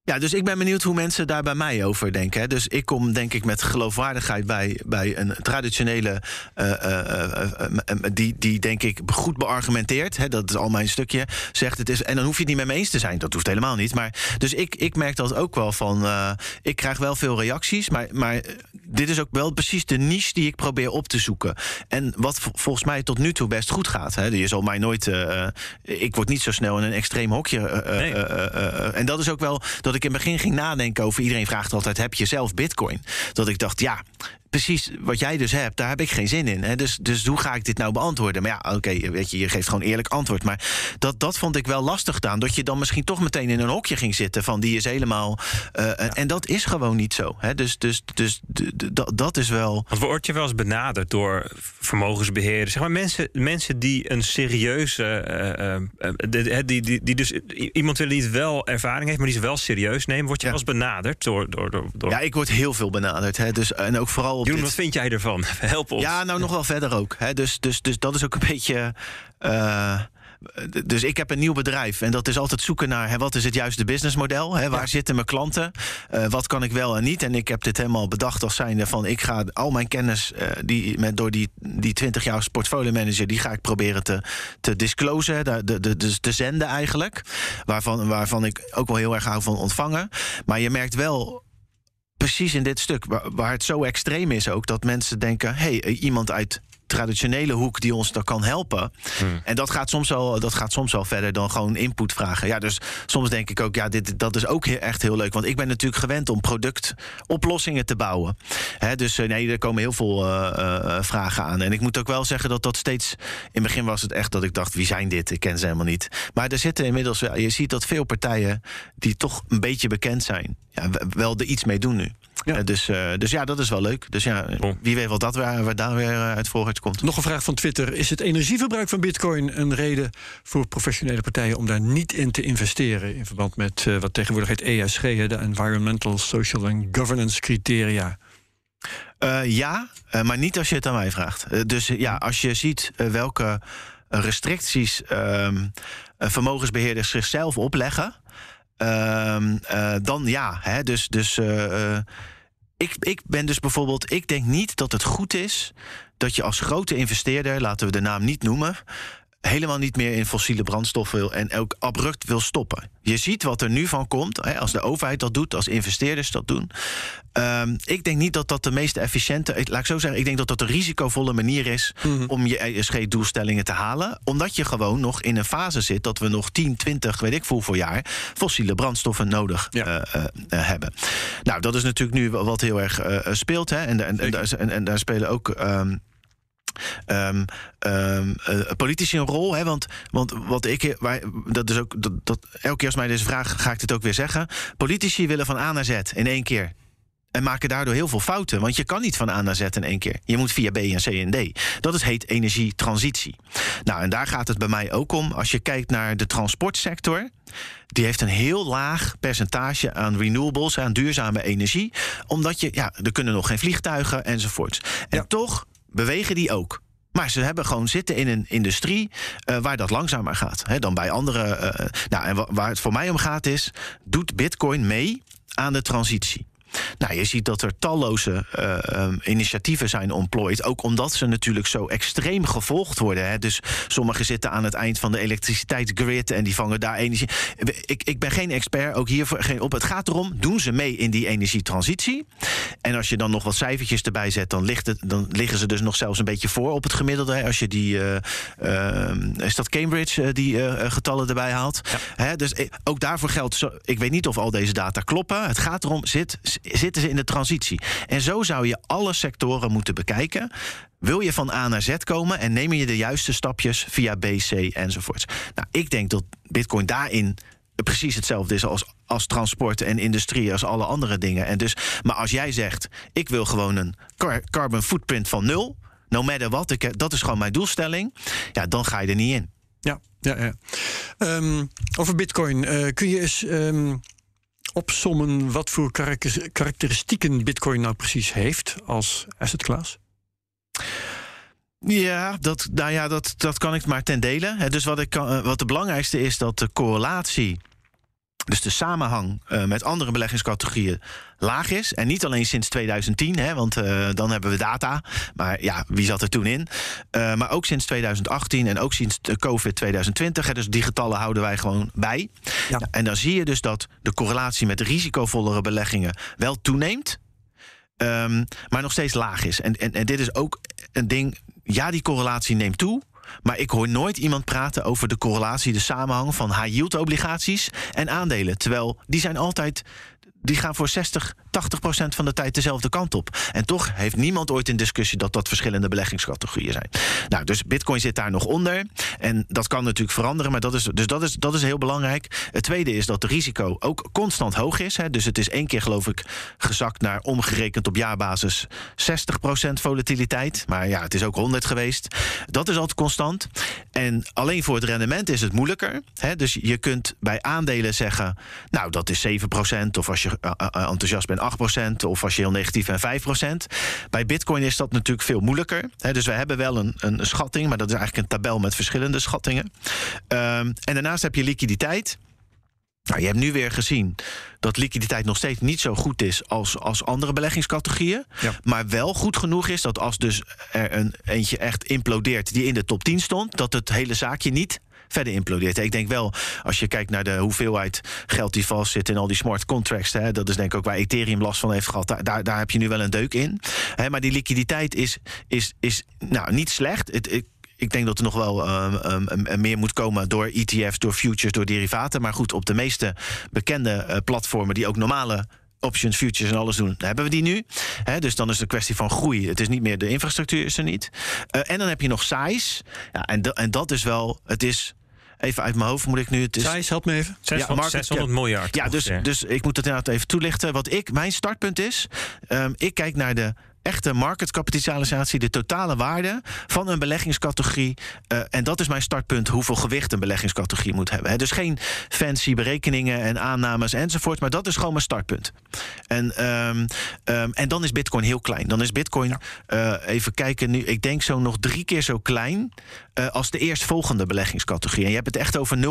Ja, dus ik ben benieuwd hoe mensen daar bij mij over denken. Dus ik kom denk ik met geloofwaardigheid bij, bij een traditionele... Uh, uh, uh, die, die denk ik goed beargumenteerd, hè, dat is al mijn stukje, zegt het is... en dan hoef je het niet met me eens te zijn, dat hoeft helemaal niet. Maar, dus ik, ik merk dat ook wel van... ik krijg wel veel reacties, maar, maar dit is ook wel precies de niche die ik probeer op te zoeken. En wat volgens mij tot nu toe best goed gaat. Hè. Je zal mij nooit... ik word niet zo snel in een extreem hokje. Nee. en dat is ook wel... dat ik in het begin ging nadenken over... iedereen vraagt altijd, heb je zelf bitcoin? Dat ik dacht, ja, precies wat jij dus hebt, daar heb ik geen zin in. Hè? Dus, dus hoe ga ik dit nou beantwoorden? Maar ja, oké, weet je, je geeft gewoon eerlijk antwoord. Maar dat, dat vond ik wel lastig gedaan. Dat je dan misschien toch meteen in een hokje ging zitten van die is helemaal. Uh, En dat is gewoon niet zo. Hè? Dus, dus, dus dat is wel. Want word je wel eens benaderd door vermogensbeheerders? Zeg maar mensen, mensen die een serieuze. Uh, die, die, die dus iemand willen die het wel ervaring heeft, maar die ze wel serieus nemen. Word je wel eens benaderd door, door, door, door, Ja, ik word heel veel benaderd. Hè? Dus, en ook vooral Jeroen, wat vind jij ervan? Help ons. Ja, nou nog wel verder ook. Hè. Dus, dus, dus dat is ook een beetje. Uh, dus ik heb een nieuw bedrijf en dat is altijd zoeken naar hè, wat is het juiste businessmodel? Hè, waar zitten mijn klanten? Uh, wat kan ik wel en niet? En ik heb dit helemaal bedacht als zijnde van ik ga al mijn kennis uh, die met, door die, die 20 jaar portfolio manager, die ga ik proberen te, te disclosen, de, de, de, de, te zenden eigenlijk. Waarvan, waarvan ik ook wel heel erg hou van ontvangen. Maar je merkt wel precies in dit stuk, waar, waar, het zo extreem is ook, dat mensen denken: hé, hey, iemand uit traditionele hoek die ons dan kan helpen. Hmm. En dat gaat, soms wel, dat gaat soms wel verder dan gewoon input vragen. Ja, dus soms denk ik ook, ja, dit, dat is ook echt heel leuk. Want ik ben natuurlijk gewend om productoplossingen te bouwen. He, dus uh, nee, er komen heel veel uh, uh, vragen aan. En ik moet ook wel zeggen dat dat steeds... In het begin was het echt dat ik dacht, wie zijn dit? Ik ken ze helemaal niet. Maar er zitten inmiddels... Je ziet dat veel partijen die toch een beetje bekend zijn... Ja, wel er iets mee doen nu. Ja. dus, dus ja, dat is wel leuk. Dus ja, wie weet wat dat waar, waar daar weer uit vooruit komt. Nog een vraag van Twitter. Is het energieverbruik van Bitcoin een reden voor professionele partijen om daar niet in te investeren? In verband met uh, wat tegenwoordig heet ESG, de Environmental, Social and Governance Criteria. Uh, ja, uh, maar niet als je het aan mij vraagt. dus ja, als je ziet welke restricties ehm, vermogensbeheerders zichzelf opleggen, dan ja. Hè, dus. dus ik, ik ben dus bijvoorbeeld, ik denk niet dat het goed is dat je als grote investeerder, laten we de naam niet noemen, helemaal niet meer in fossiele brandstoffen wil en ook abrupt wil stoppen. Je ziet wat er nu van komt, hè, als de overheid dat doet, als investeerders dat doen. Um, ik denk niet dat dat de meest efficiënte, laat ik zo zeggen, ik denk dat dat een risicovolle manier is mm -hmm. om je ESG-doelstellingen te halen. Omdat je gewoon nog in een fase zit dat we nog 10, 20, weet ik veel voor jaar fossiele brandstoffen nodig ja. uh, uh, hebben. Nou, dat is natuurlijk nu wat heel erg speelt. Hè, en, en, en, en, en daar spelen ook. Um, Um, um, uh, politici een rol. Hè? Want, want wat ik, waar, dat is ook, dat, dat, elke keer als mij deze vraag ga ik dit ook weer zeggen. Politici willen van A naar Z in één keer. En maken daardoor heel veel fouten. Want je kan niet van A naar Z in één keer. Je moet via B en C en D. Dat is heet energietransitie. Nou, en daar gaat het bij mij ook om. Als je kijkt naar de transportsector. Die heeft een heel laag percentage aan renewables, aan duurzame energie. Omdat je, ja, er kunnen nog geen vliegtuigen enzovoort. En toch bewegen die ook. Maar ze hebben gewoon zitten in een industrie uh, waar dat langzamer gaat hè, dan bij andere. Uh, nou, en waar het voor mij om gaat is: doet Bitcoin mee aan de transitie? Nou, je ziet dat er talloze uh, um, initiatieven zijn ontplooid. Ook omdat ze natuurlijk zo extreem gevolgd worden. Hè. Dus sommigen zitten aan het eind van de elektriciteitsgrid en die vangen daar energie. Ik, ik ben geen expert, ook hiervoor geen op. Het gaat erom, doen ze mee in die energietransitie? En als je dan nog wat cijfertjes erbij zet, dan, ligt het, dan liggen ze dus nog zelfs een beetje voor op het gemiddelde. Hè. Als je die, uh, uh, is dat Cambridge, die getallen erbij haalt. Ja. Hè, dus ook daarvoor geldt, zo, ik weet niet of al deze data kloppen. Het gaat erom, zit zitten ze in de transitie. En zo zou je alle sectoren moeten bekijken. Wil je van A naar Z komen en neem je de juiste stapjes via B, C enzovoorts? Nou, ik denk dat Bitcoin daarin precies hetzelfde is als, als transport en industrie, als alle andere dingen. En dus, maar als jij zegt, ik wil gewoon een car carbon footprint van nul, no matter what, dat is gewoon mijn doelstelling, ja, dan ga je er niet in. Ja, ja, ja. Um, over Bitcoin, uh, kun je eens. Um opsommen wat voor karakteristieken Bitcoin nou precies heeft als asset class? Ja, dat, nou ja, dat, dat kan ik maar ten dele. Dus wat, ik eh, wat de belangrijkste is dat de correlatie dus de samenhang uh, met andere beleggingscategorieën laag is. En niet alleen sinds 2010, hè, want uh, dan hebben we data. Maar ja, wie zat er toen in? Uh, maar ook sinds 2018 en ook sinds de COVID 2020. Hè, dus die getallen houden wij gewoon bij. Ja. en dan zie je dus dat de correlatie met risicovollere beleggingen wel toeneemt. Um, maar nog steeds laag is. En, en, en dit is ook een ding. Ja, die correlatie neemt toe. Maar ik hoor nooit iemand praten over de correlatie, de samenhang van high-yield obligaties en aandelen. Terwijl die zijn altijd die gaan voor 60, 80 procent van de tijd dezelfde kant op. En toch heeft niemand ooit in discussie dat dat verschillende beleggingscategorieën zijn. Nou, dus Bitcoin zit daar nog onder. En dat kan natuurlijk veranderen, maar dat is, dus dat is, dat is heel belangrijk. Het tweede is dat het risico ook constant hoog is. Hè. Dus het is één keer, geloof ik, gezakt naar omgerekend op jaarbasis 60 procent volatiliteit. Maar ja, het is ook 100 geweest. Dat is altijd constant. En alleen voor het rendement is het moeilijker. Hè. Dus je kunt bij aandelen zeggen, nou, dat is 7 procent. Of als je uh, uh, enthousiast bent 8%, of als je heel negatief bent 5%. Bij Bitcoin is dat natuurlijk veel moeilijker. Hè, dus we hebben wel een, een schatting, maar dat is eigenlijk een tabel met verschillende schattingen. Um, en daarnaast heb je liquiditeit. Nou, je hebt nu weer gezien dat liquiditeit nog steeds niet zo goed is als, als andere beleggingscategorieën. Ja. Maar wel goed genoeg is dat als dus er een eentje echt implodeert die in de top 10 stond, dat het hele zaakje niet verder implodeert. Ik denk wel, als je kijkt naar de hoeveelheid geld die vastzit in al die smart contracts, hè, dat is denk ik ook waar Ethereum last van heeft gehad. Daar, daar heb je nu wel een deuk in. Hè, maar die liquiditeit is, is, is nou, niet slecht. Het, ik, denk dat er nog wel um, um, meer moet komen door ETF's, door futures, door derivaten. Maar goed, op de meeste bekende uh, platformen die ook normale options, futures en alles doen, hebben we die nu. He, dus dan is het een kwestie van groei. Het is niet meer de infrastructuur is er niet. Uh, en dan heb je nog size. Ja, en, en dat is wel, het is Even uit mijn hoofd moet ik nu. Het is, Size, help me even. 600, ja, 600 miljard. Ja, dus, dus ik moet het inderdaad even toelichten. Wat ik, mijn startpunt is, um, ik kijk naar de echte marketkapitalisatie, de totale waarde van een beleggingscategorie. Uh, en dat is mijn startpunt, hoeveel gewicht een beleggingscategorie moet hebben. He, dus geen fancy berekeningen en aannames enzovoort, maar dat is gewoon mijn startpunt. En, um, um, en dan is Bitcoin heel klein. Dan is Bitcoin, uh, even kijken nu, ik denk zo nog drie keer zo klein uh, als de eerstvolgende beleggingscategorie. En je hebt het echt over 0,5%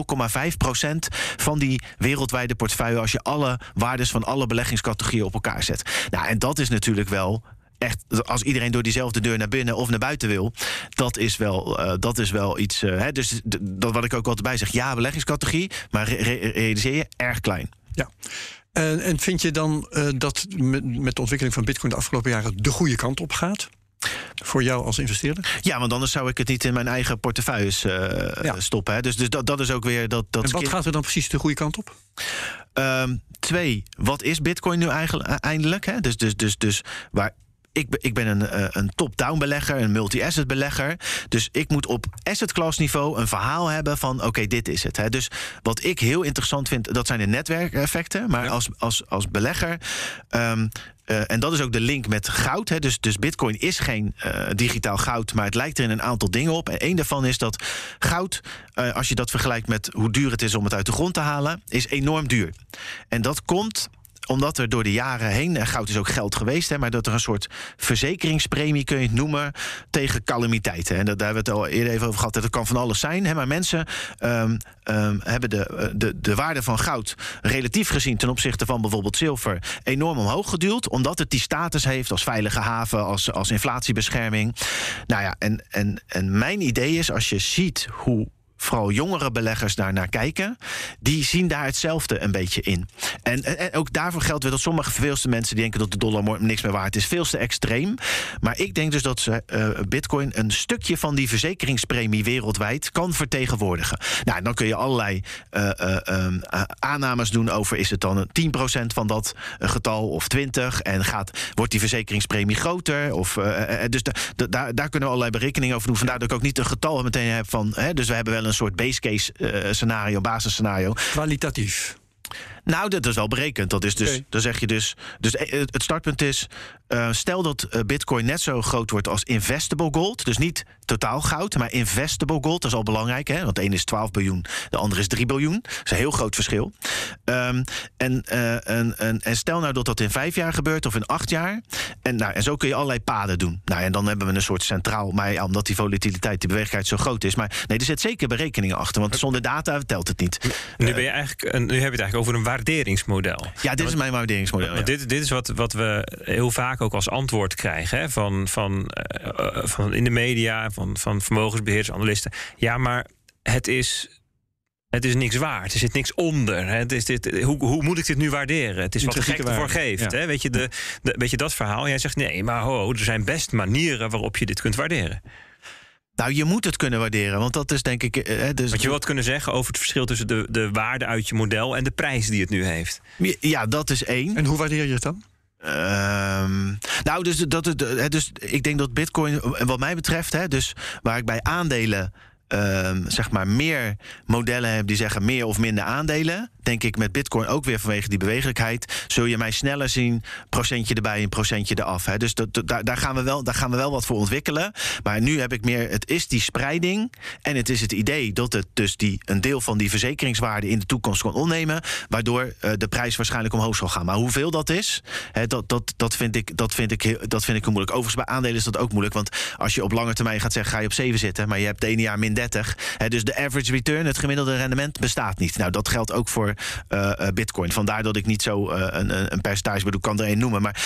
van die wereldwijde portefeuille als je alle waardes van alle beleggingscategorieën op elkaar zet. Nou, en dat is natuurlijk wel echt, als iedereen door diezelfde deur naar binnen of naar buiten wil, dat is wel, uh, dat is wel iets. Uh, hè, dus dat wat ik ook altijd bij zeg, ja, beleggingscategorie, maar re realiseer je erg klein. Ja. En, en vind je dan uh, dat met, met de ontwikkeling van Bitcoin de afgelopen jaren de goede kant op gaat? Voor jou als investeerder? Ja, want anders zou ik het niet in mijn eigen portefeuilles ja. stoppen. Hè. Dus, dus dat, dat is ook weer dat. dat en wat gaat er dan precies de goede kant op? Um, twee, wat is Bitcoin nu eigenlijk eindelijk? Hè? Dus, dus, dus, dus waar ik, ben- ik ben een, eh, een top-down belegger, een multi-asset belegger. Dus ik moet op asset class niveau een verhaal hebben van oké, dit is het. Hè. Dus wat ik heel interessant vind, dat zijn de netwerkeffecten. Maar als, als, als belegger. ehm, eh, en dat is ook de link met goud. Hè. Dus, dus Bitcoin is geen eh, digitaal goud, maar het lijkt er in een aantal dingen op. En één daarvan is dat goud, als je dat vergelijkt met hoe duur het is om het uit de grond te halen, is enorm duur. En dat komt omdat er door de jaren heen, en goud is ook geld geweest, hè, maar dat er een soort verzekeringspremie, kun je het noemen, tegen calamiteiten. En dat, daar hebben we het al eerder even over gehad. Dat kan van alles zijn. Hè, maar mensen ehm, ehm, hebben de, eh, de, de waarde van goud relatief gezien ten opzichte van bijvoorbeeld zilver enorm omhoog geduwd. Omdat het die status heeft als veilige haven, als, als inflatiebescherming. Nou ja, en, en, en mijn idee is, als je ziet hoe vooral jongere beleggers daar naar kijken, die zien daar hetzelfde een beetje in. En, ook daarvoor geldt weer dat sommige veelste mensen denken dat de dollar niks meer waard is. Veel te extreem. Maar ik denk dus dat ze, eh, Bitcoin een stukje van die verzekeringspremie wereldwijd kan vertegenwoordigen. Nou, dan kun je allerlei eh, eh, ehm, eh, aannames doen over is het dan een 10% van dat getal of 20 en gaat, wordt die verzekeringspremie groter? Of, dus da- da- daar, daar kunnen we allerlei berekeningen over doen. Vandaar dat ik ook niet een getal meteen heb van. Hè, dus we hebben wel een soort base case eh, scenario, basisscenario. Kwalitatief. Nou, dat is wel berekend. Dat is dus, dan zeg je dus. Dus eh, het startpunt is. eh, stel dat eh, Bitcoin net zo groot wordt als investable gold. Dus niet totaal goud, maar investable gold. Dat is al belangrijk, hè? Want de ene is 12 biljoen, de andere is 3 biljoen. Dat is een heel groot verschil. Ehm, en, en, en, en stel nou dat dat in vijf jaar gebeurt of in acht jaar. En, nou, en zo kun je allerlei paden doen. Nou, en dan hebben we een soort centraal. Maar ja, omdat die volatiliteit, die beweeglijkheid zo groot is. Maar nee, er zit zeker berekeningen achter. Want zonder data telt het niet. Nu, ben je eigenlijk, nu heb je het eigenlijk over een waarderingsmodel. Ja, dit is mijn waarderingsmodel. ja. Dit, dit is wat, wat we heel vaak ook als antwoord krijgen hè, van, van, eh, eh, van in de media, van, van vermogensbeheerders, analisten. Ja, maar het is, het is niks waard. Er zit niks onder. Hè. Het is dit, hoe, hoe moet ik dit nu waarderen? Het is wat de gek ervoor geeft. ja. Hè. Weet, je de, de, weet je dat verhaal? Jij zegt nee, maar ho, er zijn best manieren waarop je dit kunt waarderen. Nou, je moet het kunnen waarderen, want dat is denk ik. eh, hè, dus Want je wilt kunnen zeggen over het verschil tussen de, de waarde uit je model en de prijs die het nu heeft. Ja, dat is één. En hoe waardeer je het dan? Ehm, nou, dus, dat, het, hè, dus ik denk dat Bitcoin, wat mij betreft, hè, dus waar ik bij aandelen. Ehm, zeg maar meer modellen heb die zeggen meer of minder aandelen. Denk ik met Bitcoin ook weer vanwege die bewegelijkheid. Zul je mij sneller zien, procentje erbij en procentje eraf. Hè. Dus dat, daar, gaan we wel, daar gaan we wel wat voor ontwikkelen. Maar nu heb ik meer, het is die spreiding. En het is het idee dat het dus die, een deel van die verzekeringswaarde in de toekomst kan opnemen. Waardoor eh, de prijs waarschijnlijk omhoog zal gaan. Maar hoeveel dat is, hè, dat, dat, dat, vind ik, dat, vind ik, dat vind ik moeilijk. Overigens, bij aandelen is dat ook moeilijk. Want als je op lange termijn gaat zeggen, ga je op 7 zitten. Maar je hebt de ene jaar min 30. Hè, dus de average return, het gemiddelde rendement, bestaat niet. Nou, dat geldt ook voor eh, eh, Bitcoin. Vandaar dat ik niet zo eh, een, een- percentage bedoel, kan er één noemen. Maar,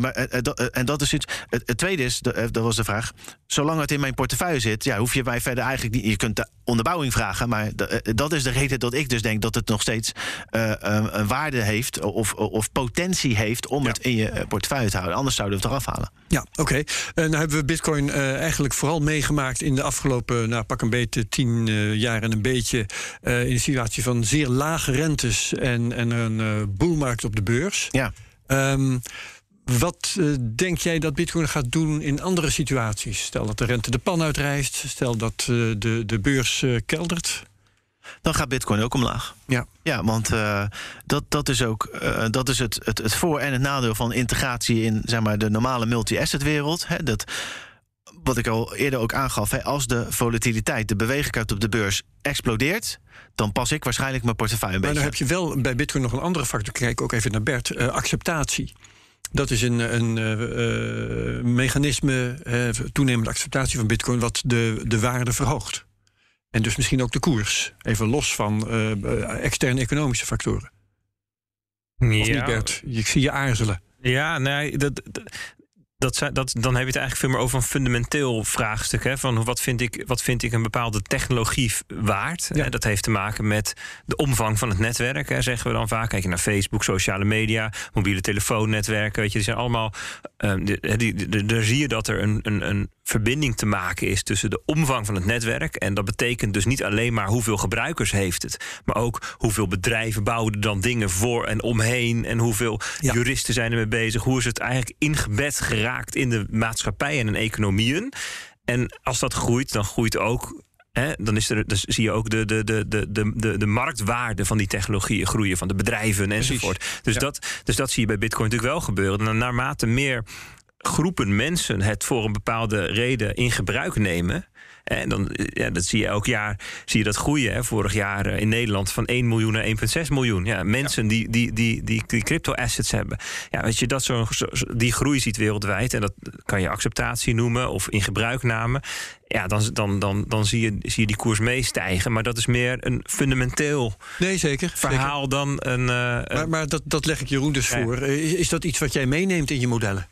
maar en dat is iets. Het, het tweede is, dat was de vraag. Zolang het in mijn portefeuille zit, ja, hoef je mij verder eigenlijk niet. Je kunt de onderbouwing vragen, maar dat is de reden dat ik dus denk dat het nog steeds een, een waarde heeft of, of potentie heeft om Ja. het in je portefeuille te houden. Anders zouden we het eraf halen. Ja, oké. En nou hebben we Bitcoin eigenlijk vooral meegemaakt in de afgelopen, nou, pak een beetje tien eh, jaar en een beetje. eh, in een situatie van zeer lage rentes en, en een eh boelmarkt op de beurs. Ja. Ehm, wat denk jij dat Bitcoin gaat doen in andere situaties? Stel dat de rente de pan uitrijst, stel dat de, de beurs keldert. dan gaat Bitcoin ook omlaag. Ja. Ja, want dat, dat is ook dat is het, het, het voor- en het nadeel van integratie in zeg maar, de normale multi-asset wereld. Hè, dat, wat ik al eerder ook aangaf, hè, als de volatiliteit, de bewegelijkheid op de beurs explodeert, dan pas ik waarschijnlijk mijn portefeuille een Maar dan beetje. heb je wel bij Bitcoin nog een andere factor. Kijk ook even naar Bert. eh, acceptatie. Dat is een, een eh, eh, mechanisme, eh, toenemende acceptatie van Bitcoin, wat de, de waarde verhoogt. En dus misschien ook de koers. Even los van eh, externe economische factoren. Of niet, Bert? Ik zie je aarzelen. Ja, nee, dat, dat, dat, zijn- dat, dan heb je het eigenlijk veel meer over een fundamenteel vraagstuk. Hè, van wat vind, ik, wat vind ik een bepaalde technologie waard? Ja. Dat heeft te maken met de omvang van het netwerk. Hè, zeggen we dan vaak. Kijk je naar Facebook, sociale media, mobiele telefoonnetwerken. Weet je, die zijn allemaal. eh, die, die, die- daar zie je dat er een, een, een verbinding te maken is tussen de omvang van het netwerk. En dat betekent dus niet alleen maar hoeveel gebruikers heeft het, maar ook hoeveel bedrijven bouwen er dan dingen voor en omheen. En hoeveel Ja. juristen zijn ermee bezig. Hoe is het eigenlijk ingebed geraakt raakt in de maatschappij en in economieën. En als dat groeit, dan groeit ook dan, is er, dus zie je ook de, de, de, de, de, de marktwaarde van die technologieën groeien, van de bedrijven enzovoort. Dus, dat, dus dat zie je bij Bitcoin natuurlijk wel gebeuren. En naarmate meer groepen mensen het voor een bepaalde reden in gebruik nemen. En dan, ja, dat zie je elk jaar zie je dat groeien. Hè. Vorig jaar eh, in Nederland van 1 miljoen naar 1,6 miljoen. Ja, mensen Die, die, die, die, die crypto-assets hebben. Ja, weet je, dat zo, die groei ziet wereldwijd. En dat kan je acceptatie noemen of in gebruikname. Ja, dan, dan, dan, dan zie, je, zie je die koers meestijgen. Maar dat is meer een fundamenteel nee, zeker, verhaal dan een. Uh, maar maar dat, dat leg ik Jeroen dus voor. Is, is dat iets wat jij meeneemt in je modellen?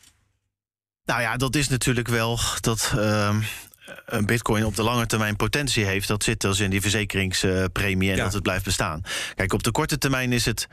Nou ja, dat is natuurlijk wel dat uh, een bitcoin op de lange termijn potentie heeft. Dat zit dus in die verzekeringspremie en dat het blijft bestaan. Kijk, op de korte termijn is het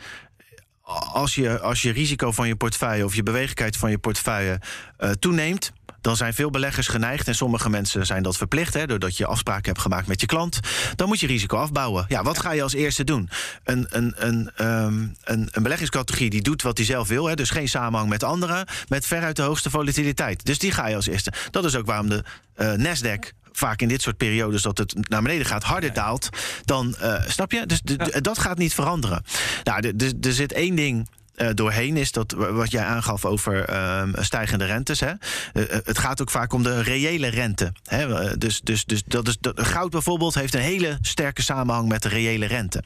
als je, als je risico van je portefeuille of je beweeglijkheid van je portefeuille uh, toeneemt, dan zijn veel beleggers geneigd, en sommige mensen zijn dat verplicht, hè, doordat je afspraken hebt gemaakt met je klant, dan moet je risico afbouwen. Ja, wat ga je als eerste doen? Een, een, een, um, een, een beleggingscategorie die doet wat hij zelf wil, hè, dus geen samenhang met anderen, met veruit de hoogste volatiliteit. Dus die ga je als eerste. Dat is ook waarom de uh, Nasdaq vaak in dit soort periodes dat het naar beneden gaat, harder daalt, dan uh, snap je? Dus dat gaat niet veranderen. Nou, er zit één ding doorheen is dat wat jij aangaf over uh, stijgende rentes. Hè? Uh, het gaat ook vaak om de reële rente. Hè? Dus, dus, dus dat is, dat, goud bijvoorbeeld heeft een hele sterke samenhang met de reële rente.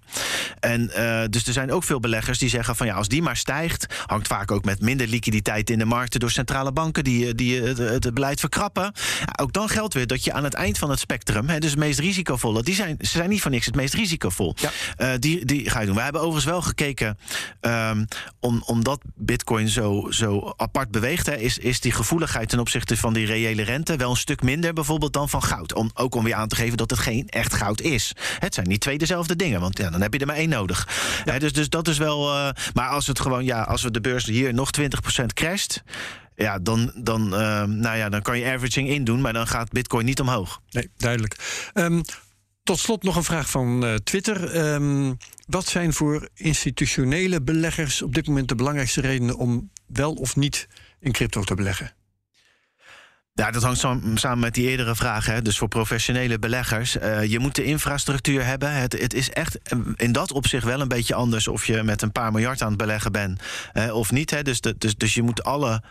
En dus er zijn ook veel beleggers die zeggen van ja, als die maar stijgt, hangt vaak ook met minder liquiditeit in de markten door centrale banken die, die het, het beleid verkrappen. ook dan geldt weer dat je aan het eind van het spectrum, hè, dus het meest risicovolle, die zijn, ze zijn niet voor niks het meest risicovol. Ja. die, die ga je doen. We hebben overigens wel gekeken. Um, om, omdat Bitcoin zo, zo apart beweegt, hè, is, is die gevoeligheid ten opzichte van die reële rente wel een stuk minder bijvoorbeeld dan van goud. Om, ook om weer aan te geven dat het geen echt goud is. Het zijn niet twee dezelfde dingen, want ja, dan heb je er maar één nodig. dus, dus dat is wel. Uh, maar als het gewoon, ja, als we de beurs hier nog 20% crasht. Ja, dan, dan, uh, nou ja, dan kan je averaging in doen, maar dan gaat Bitcoin niet omhoog. Nee, duidelijk. Um, tot slot nog een vraag van uh, Twitter. Um, wat zijn voor institutionele beleggers op dit moment de belangrijkste redenen om wel of niet in crypto te beleggen? Ja, dat hangt samen met die eerdere vragen. Dus voor professionele beleggers, uh, je moet de infrastructuur hebben. Het, het, is echt in dat opzicht wel een beetje anders of je met een paar miljard aan het beleggen bent of niet. Hè. Dus, dus, dus je moet alle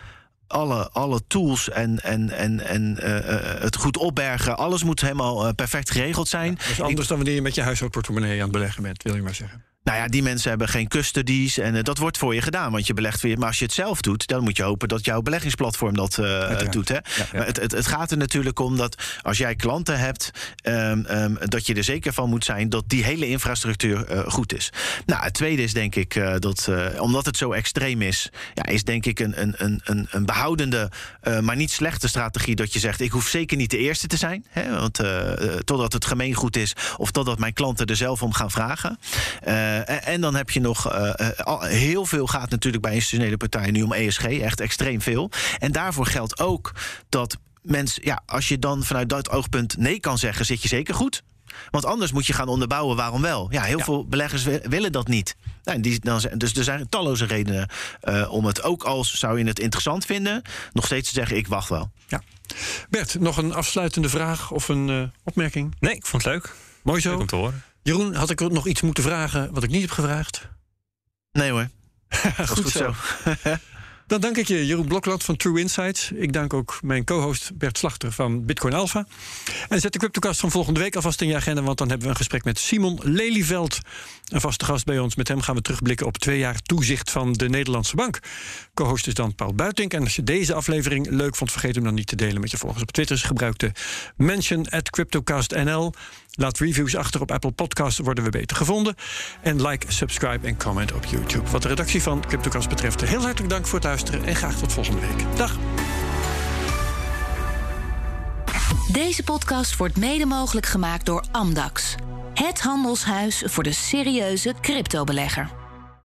alle, alle tools en, en, en, en uh, het goed opbergen, alles moet helemaal uh, perfect geregeld zijn. dat is anders dan wanneer je met je huishoudportemonnee aan het beleggen bent, wil je maar zeggen. Nou ja, die mensen hebben geen custodies en uh, dat wordt voor je gedaan, want je belegt weer. Maar als je het zelf doet, dan moet je hopen dat jouw beleggingsplatform dat uh, doet. Hè? Ja, ja. Maar het, het, het, gaat er natuurlijk om dat als jij klanten hebt, um, um, dat je er zeker van moet zijn dat die hele infrastructuur uh, goed is. Nou, het tweede is denk ik dat, omdat het zo extreem is, ja, is denk ik een, een, een, een behoudende, maar niet slechte strategie dat je zegt: ik hoef zeker niet de eerste te zijn, hè, want totdat het gemeengoed is of totdat mijn klanten er zelf om gaan vragen. Uh, en dan heb je nog uh, heel veel gaat natuurlijk bij institutionele partijen nu om ESG, echt extreem veel. En daarvoor geldt ook dat mensen, ja, als je dan vanuit dat oogpunt nee kan zeggen, zit je zeker goed. Want anders moet je gaan onderbouwen waarom wel. Ja, heel veel beleggers willen dat niet. Nou, die, dan, dus er zijn talloze redenen uh, om het ook als zou je het interessant vinden, nog steeds te zeggen: ik wacht wel. Ja. Bert, nog een afsluitende vraag of een uh, opmerking? Nee, ik vond het leuk. Mooi zo. Leuk om te horen. Jeroen, had ik nog iets moeten vragen wat ik niet heb gevraagd? Nee hoor. goed, goed, zo. zo. Dan dank ik je, Jeroen Blokland van True Insights. Ik dank ook mijn co-host Bert Slachter van Bitcoin Alpha. En zet de CryptoCast van volgende week alvast in je agenda... want dan hebben we een gesprek met Simon Lelyveld. Een vaste gast bij ons. Met hem gaan we terugblikken op twee jaar toezicht van de Nederlandse Bank. Co-host is dan Paul Buitink. En als je deze aflevering leuk vond, vergeet hem dan niet te delen met je volgers op Twitter. Gebruik de mention at CryptoCastNL. Laat reviews achter op Apple Podcasts, worden we beter gevonden. En like, subscribe en comment op YouTube. Wat de redactie van CryptoCast betreft, heel hartelijk dank voor het luisteren en graag tot volgende week. Dag. Deze podcast wordt mede mogelijk gemaakt door Amdax. Het handelshuis voor de serieuze cryptobelegger.